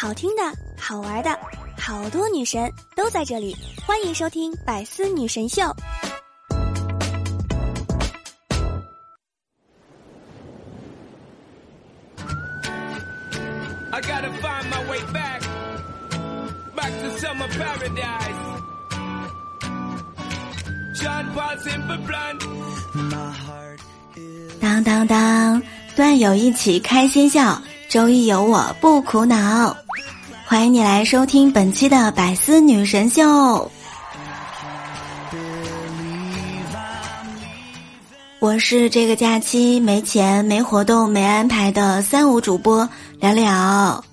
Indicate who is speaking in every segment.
Speaker 1: 好听的、好玩的，好多女神都在这里，欢迎收听《百思女神秀》。当当当，段友一起开心笑，周一有我不苦恼。欢迎你来收听本期的百思女神秀，我是这个假期没钱、没活动、没安排的三无主播聊聊。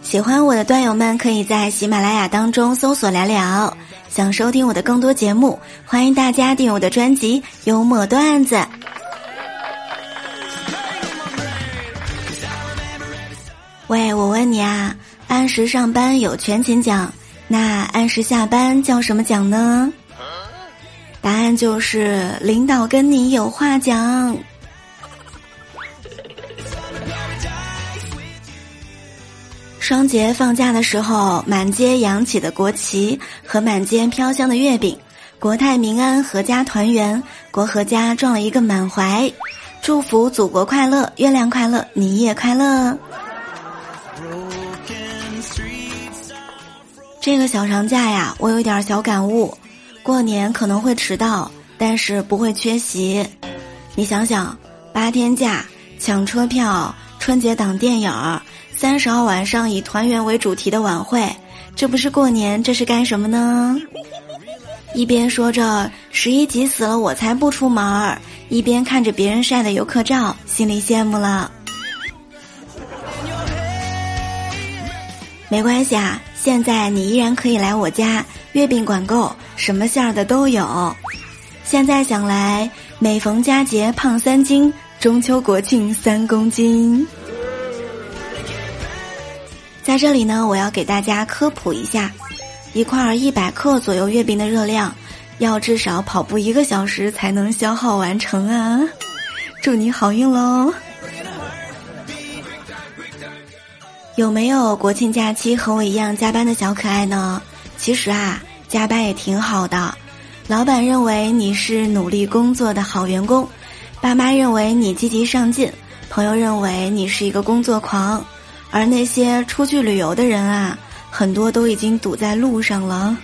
Speaker 1: 喜欢我的段友们可以在喜马拉雅当中搜索聊聊。想收听我的更多节目，欢迎大家订阅我的专辑《幽默段子》。喂，我问你啊，按时上班有全勤奖，那按时下班叫什么奖呢？答案就是领导跟你有话讲。双节放假的时候，满街扬起的国旗和满街飘香的月饼，国泰民安，阖家团圆，国和家撞了一个满怀，祝福祖国快乐，月亮快乐，你也快乐。这个小长假呀，我有点小感悟，过年可能会迟到，但是不会缺席。你想想，八天假，抢车票，春节档电影，三十号晚上以团圆为主题的晚会，这不是过年，这是干什么呢？一边说着十一急死了，我才不出门儿，一边看着别人晒的游客照，心里羡慕了。没关系啊。现在你依然可以来我家，月饼管够，什么馅儿的都有。现在想来，每逢佳节胖三斤，中秋国庆三公斤。在这里呢，我要给大家科普一下，一块一百克左右月饼的热量，要至少跑步一个小时才能消耗完成啊！祝你好运喽！有没有国庆假期和我一样加班的小可爱呢？其实啊，加班也挺好的。老板认为你是努力工作的好员工，爸妈认为你积极上进，朋友认为你是一个工作狂，而那些出去旅游的人啊，很多都已经堵在路上了。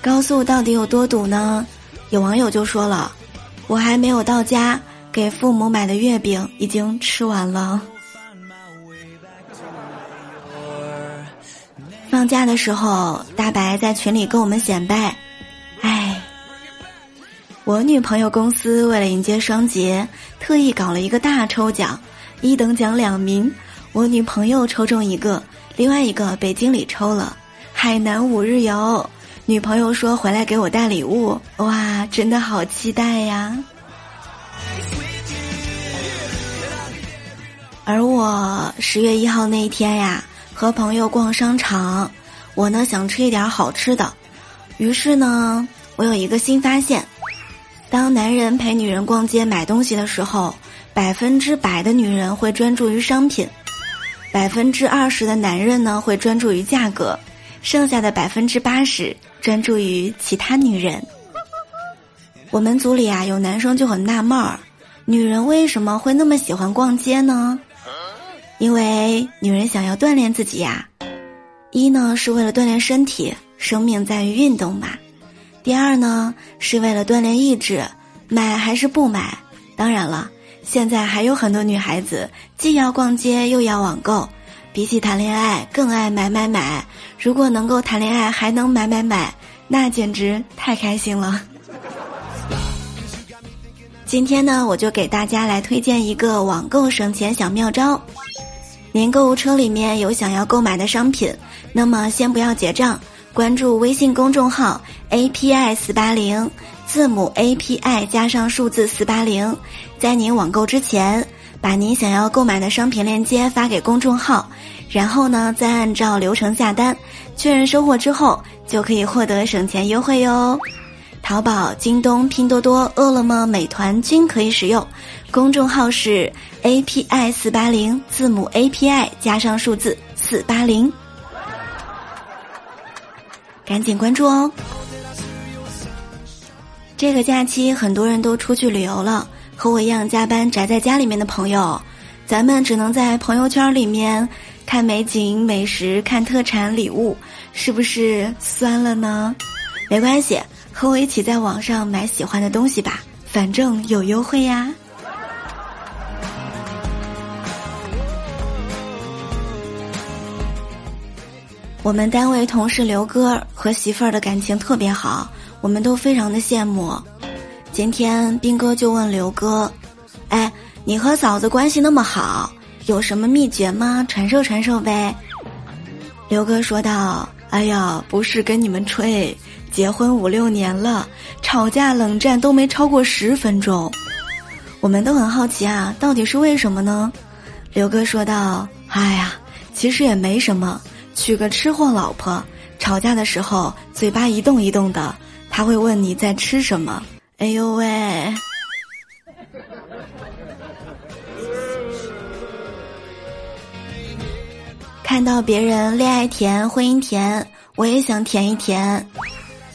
Speaker 1: 高速到底有多堵呢？有网友就说了：“我还没有到家，给父母买的月饼已经吃完了。”放假的时候，大白在群里跟我们显摆：“哎，我女朋友公司为了迎接双节，特意搞了一个大抽奖，一等奖两名，我女朋友抽中一个，另外一个被经理抽了，海南五日游。女朋友说回来给我带礼物，哇，真的好期待呀！而我十月一号那一天呀。”和朋友逛商场，我呢想吃一点好吃的，于是呢，我有一个新发现：当男人陪女人逛街买东西的时候，百分之百的女人会专注于商品，百分之二十的男人呢会专注于价格，剩下的百分之八十专注于其他女人。我们组里啊有男生就很纳闷儿，女人为什么会那么喜欢逛街呢？因为女人想要锻炼自己呀，一呢是为了锻炼身体，生命在于运动嘛；第二呢是为了锻炼意志，买还是不买？当然了，现在还有很多女孩子既要逛街又要网购，比起谈恋爱更爱买买买。如果能够谈恋爱还能买买买，那简直太开心了。今天呢，我就给大家来推荐一个网购省钱小妙招。您购物车里面有想要购买的商品，那么先不要结账，关注微信公众号 API 四八零，字母 API 加上数字四八零，在您网购之前，把您想要购买的商品链接发给公众号，然后呢再按照流程下单，确认收货之后就可以获得省钱优惠哟。淘宝、京东、拼多多、饿了么、美团均可以使用，公众号是 API 四八零，字母 API 加上数字四八零，赶紧关注哦。这个假期很多人都出去旅游了，和我一样加班宅在家里面的朋友，咱们只能在朋友圈里面看美景、美食、看特产、礼物，是不是酸了呢？没关系，和我一起在网上买喜欢的东西吧，反正有优惠呀。我们单位同事刘哥和媳妇儿的感情特别好。我们都非常的羡慕。今天兵哥就问刘哥：“哎，你和嫂子关系那么好，有什么秘诀吗？传授传授呗。”刘哥说道：“哎呀，不是跟你们吹，结婚五六年了，吵架冷战都没超过十分钟。”我们都很好奇啊，到底是为什么呢？刘哥说道：“哎呀，其实也没什么，娶个吃货老婆，吵架的时候嘴巴一动一动的。”他会问你在吃什么？哎呦喂！看到别人恋爱甜、婚姻甜，我也想甜一甜。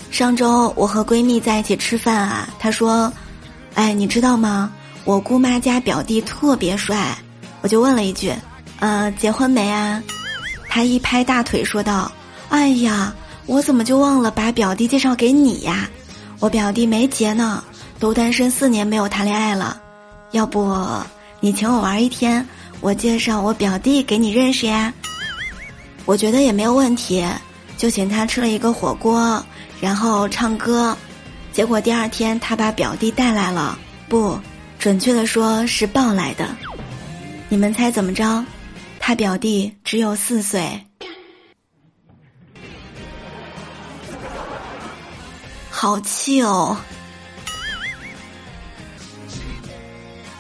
Speaker 1: 上周我和闺蜜在一起吃饭啊，她说：“哎，你知道吗？我姑妈家表弟特别帅。”我就问了一句：“呃，结婚没啊？”他一拍大腿说道：“哎呀。”我怎么就忘了把表弟介绍给你呀？我表弟没结呢，都单身四年没有谈恋爱了。要不你请我玩一天，我介绍我表弟给你认识呀？我觉得也没有问题，就请他吃了一个火锅，然后唱歌。结果第二天他把表弟带来了，不准确的说是抱来的。你们猜怎么着？他表弟只有四岁。好气哦！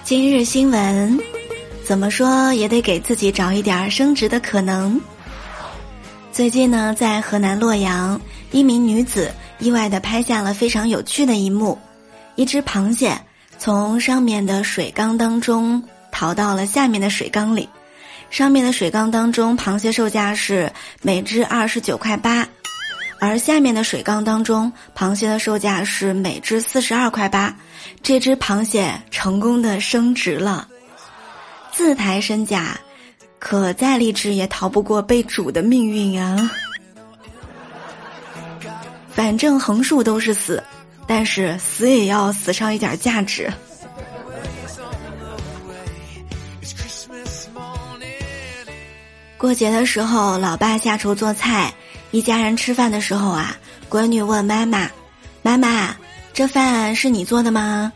Speaker 1: 今日新闻，怎么说也得给自己找一点升职的可能。最近呢，在河南洛阳，一名女子意外的拍下了非常有趣的一幕：一只螃蟹从上面的水缸当中逃到了下面的水缸里，上面的水缸当中，螃蟹售价是每只二十九块八。而下面的水缸当中，螃蟹的售价是每只四十二块八，这只螃蟹成功的升值了，自抬身价，可再励志也逃不过被煮的命运啊！反正横竖都是死，但是死也要死上一点价值。过节的时候，老爸下厨做菜。一家人吃饭的时候啊，闺女问妈妈：“妈妈，这饭是你做的吗？”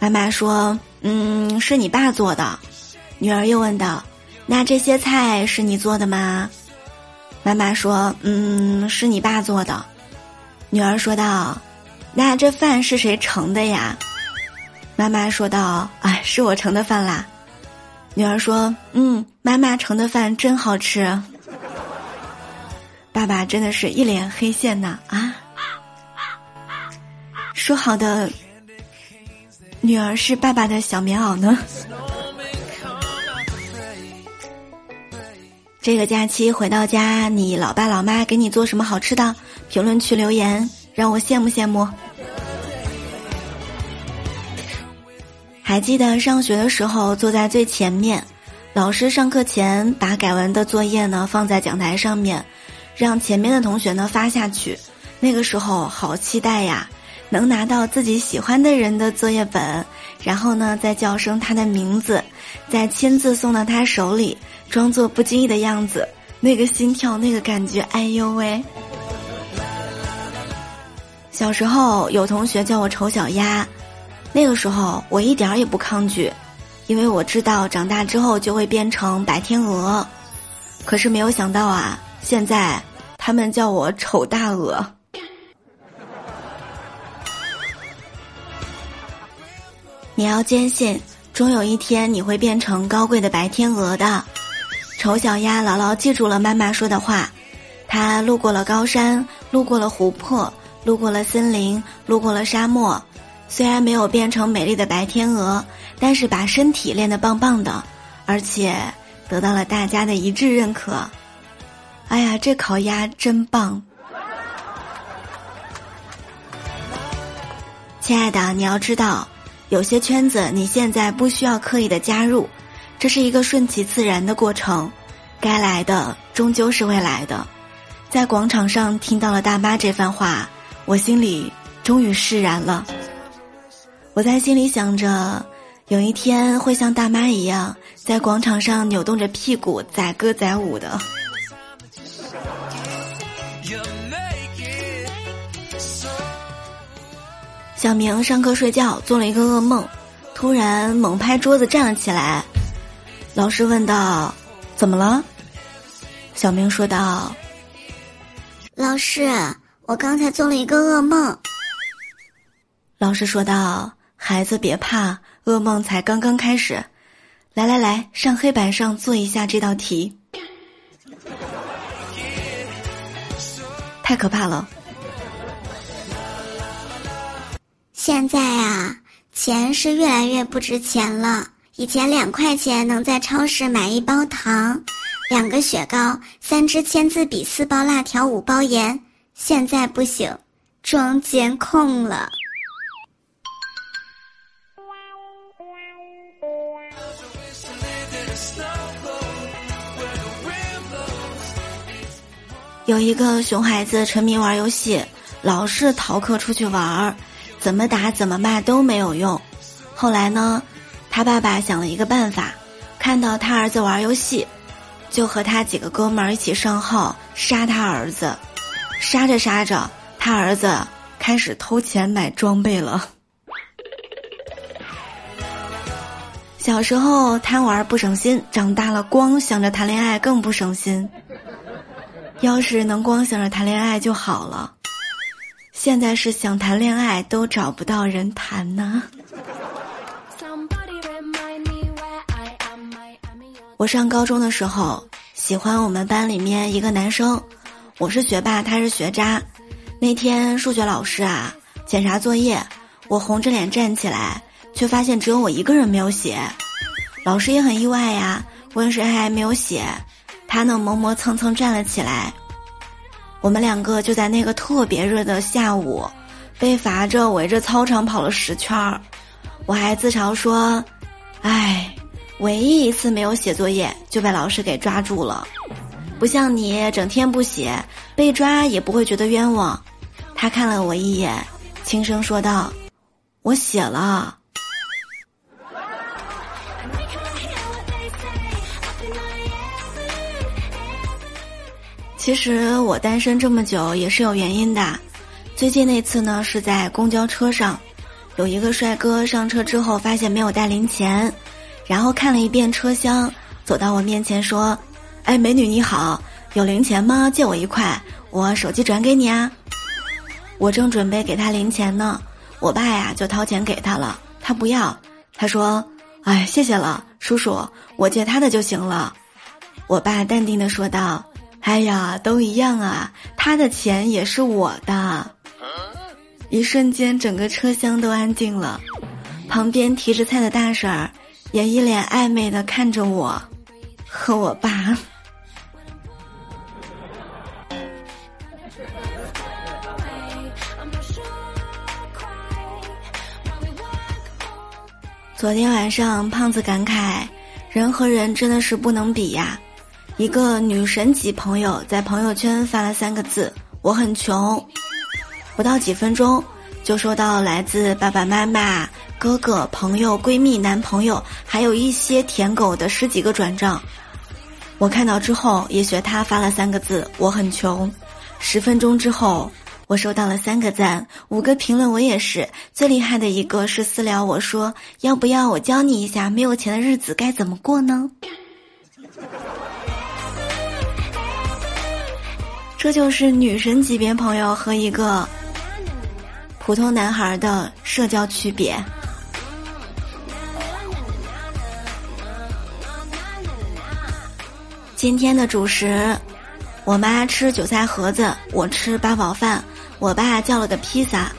Speaker 1: 妈妈说：“嗯，是你爸做的。”女儿又问道：“那这些菜是你做的吗？”妈妈说：“嗯，是你爸做的。”女儿说道：“那这饭是谁盛的呀？”妈妈说道：“哎，是我盛的饭啦。”女儿说：“嗯，妈妈盛的饭真好吃。”爸爸真的是一脸黑线呐啊！说好的女儿是爸爸的小棉袄呢？这个假期回到家，你老爸老妈给你做什么好吃的？评论区留言，让我羡慕羡慕。还记得上学的时候坐在最前面，老师上课前把改完的作业呢放在讲台上面。让前面的同学呢发下去，那个时候好期待呀，能拿到自己喜欢的人的作业本，然后呢再叫声他的名字，再亲自送到他手里，装作不经意的样子，那个心跳，那个感觉，哎呦喂！小时候有同学叫我丑小鸭，那个时候我一点儿也不抗拒，因为我知道长大之后就会变成白天鹅，可是没有想到啊。现在，他们叫我丑大鹅。你要坚信，终有一天你会变成高贵的白天鹅的。丑小鸭牢牢记住了妈妈说的话，它路过了高山，路过了湖泊，路过了森林，路过了沙漠。虽然没有变成美丽的白天鹅，但是把身体练得棒棒的，而且得到了大家的一致认可。哎呀，这烤鸭真棒！亲爱的，你要知道，有些圈子你现在不需要刻意的加入，这是一个顺其自然的过程，该来的终究是会来的。在广场上听到了大妈这番话，我心里终于释然了。我在心里想着，有一天会像大妈一样，在广场上扭动着屁股载歌载舞的。小明上课睡觉做了一个噩梦，突然猛拍桌子站了起来。老师问道：“怎么了？”小明说道：“
Speaker 2: 老师，我刚才做了一个噩梦。”
Speaker 1: 老师说道：“孩子别怕，噩梦才刚刚开始。来来来，上黑板上做一下这道题。”太可怕了。
Speaker 2: 现在啊，钱是越来越不值钱了。以前两块钱能在超市买一包糖、两个雪糕、三支签字笔、四包辣条、五包盐，现在不行，装监控了。
Speaker 1: 有一个熊孩子沉迷玩游戏，老是逃课出去玩儿。怎么打怎么骂都没有用，后来呢，他爸爸想了一个办法，看到他儿子玩游戏，就和他几个哥们儿一起上号杀他儿子，杀着杀着，他儿子开始偷钱买装备了。小时候贪玩不省心，长大了光想着谈恋爱更不省心。要是能光想着谈恋爱就好了。现在是想谈恋爱都找不到人谈呢。我上高中的时候喜欢我们班里面一个男生，我是学霸，他是学渣。那天数学老师啊检查作业，我红着脸站起来，却发现只有我一个人没有写。老师也很意外呀，问谁还没有写，他呢磨磨蹭蹭站了起来。我们两个就在那个特别热的下午，被罚着围着操场跑了十圈儿。我还自嘲说：“哎，唯一一次没有写作业就被老师给抓住了，不像你整天不写，被抓也不会觉得冤枉。”他看了我一眼，轻声说道：“我写了。”其实我单身这么久也是有原因的。最近那次呢，是在公交车上，有一个帅哥上车之后发现没有带零钱，然后看了一遍车厢，走到我面前说：“哎，美女你好，有零钱吗？借我一块，我手机转给你啊。”我正准备给他零钱呢，我爸呀就掏钱给他了，他不要，他说：“哎，谢谢了，叔叔，我借他的就行了。”我爸淡定的说道。哎呀，都一样啊！他的钱也是我的。一瞬间，整个车厢都安静了。旁边提着菜的大婶儿也一脸暧昧的看着我和我爸。昨天晚上，胖子感慨：人和人真的是不能比呀。一个女神级朋友在朋友圈发了三个字：“我很穷。”不到几分钟，就收到来自爸爸妈妈、哥哥、朋友、闺蜜、男朋友，还有一些舔狗的十几个转账。我看到之后，也学他发了三个字：“我很穷。”十分钟之后，我收到了三个赞、五个评论。我也是最厉害的一个，是私聊我说：“要不要我教你一下，没有钱的日子该怎么过呢？”这就是女神级别朋友和一个普通男孩的社交区别。今天的主食，我妈吃韭菜盒子，我吃八宝饭，我爸叫了个披萨。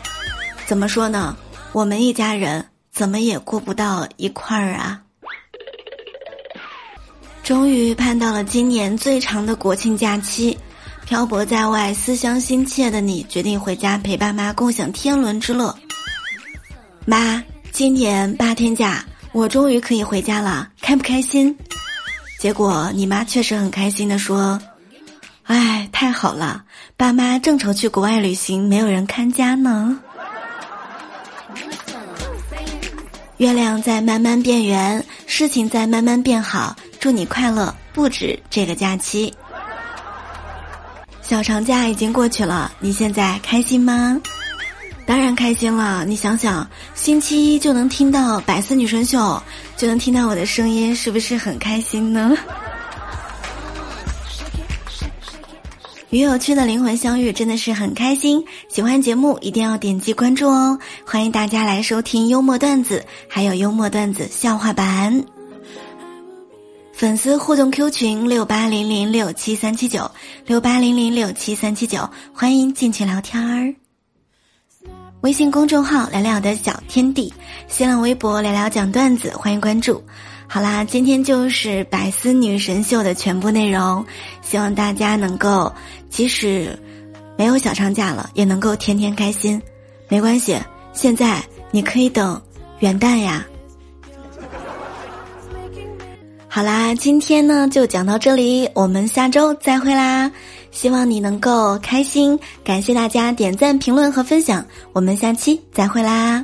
Speaker 1: 怎么说呢？我们一家人怎么也过不到一块儿啊。终于盼到了今年最长的国庆假期，漂泊在外、思乡心切的你，决定回家陪爸妈共享天伦之乐。妈，今年八天假，我终于可以回家了，开不开心？结果你妈确实很开心的说：“哎，太好了，爸妈正愁去国外旅行没有人看家呢。”月亮在慢慢变圆，事情在慢慢变好。祝你快乐，不止这个假期。小长假已经过去了，你现在开心吗？当然开心了。你想想，星期一就能听到百思女神秀，就能听到我的声音，是不是很开心呢？与有趣的灵魂相遇，真的是很开心。喜欢节目一定要点击关注哦！欢迎大家来收听幽默段子，还有幽默段子笑话版。粉丝互动 Q 群六八零零六七三七九六八零零六七三七九，欢迎进群聊天儿。微信公众号聊聊的小天地，新浪微博聊聊讲段子，欢迎关注。好啦，今天就是百思女神秀的全部内容，希望大家能够即使没有小长假了，也能够天天开心。没关系，现在你可以等元旦呀。好啦，今天呢就讲到这里，我们下周再会啦！希望你能够开心，感谢大家点赞、评论和分享，我们下期再会啦！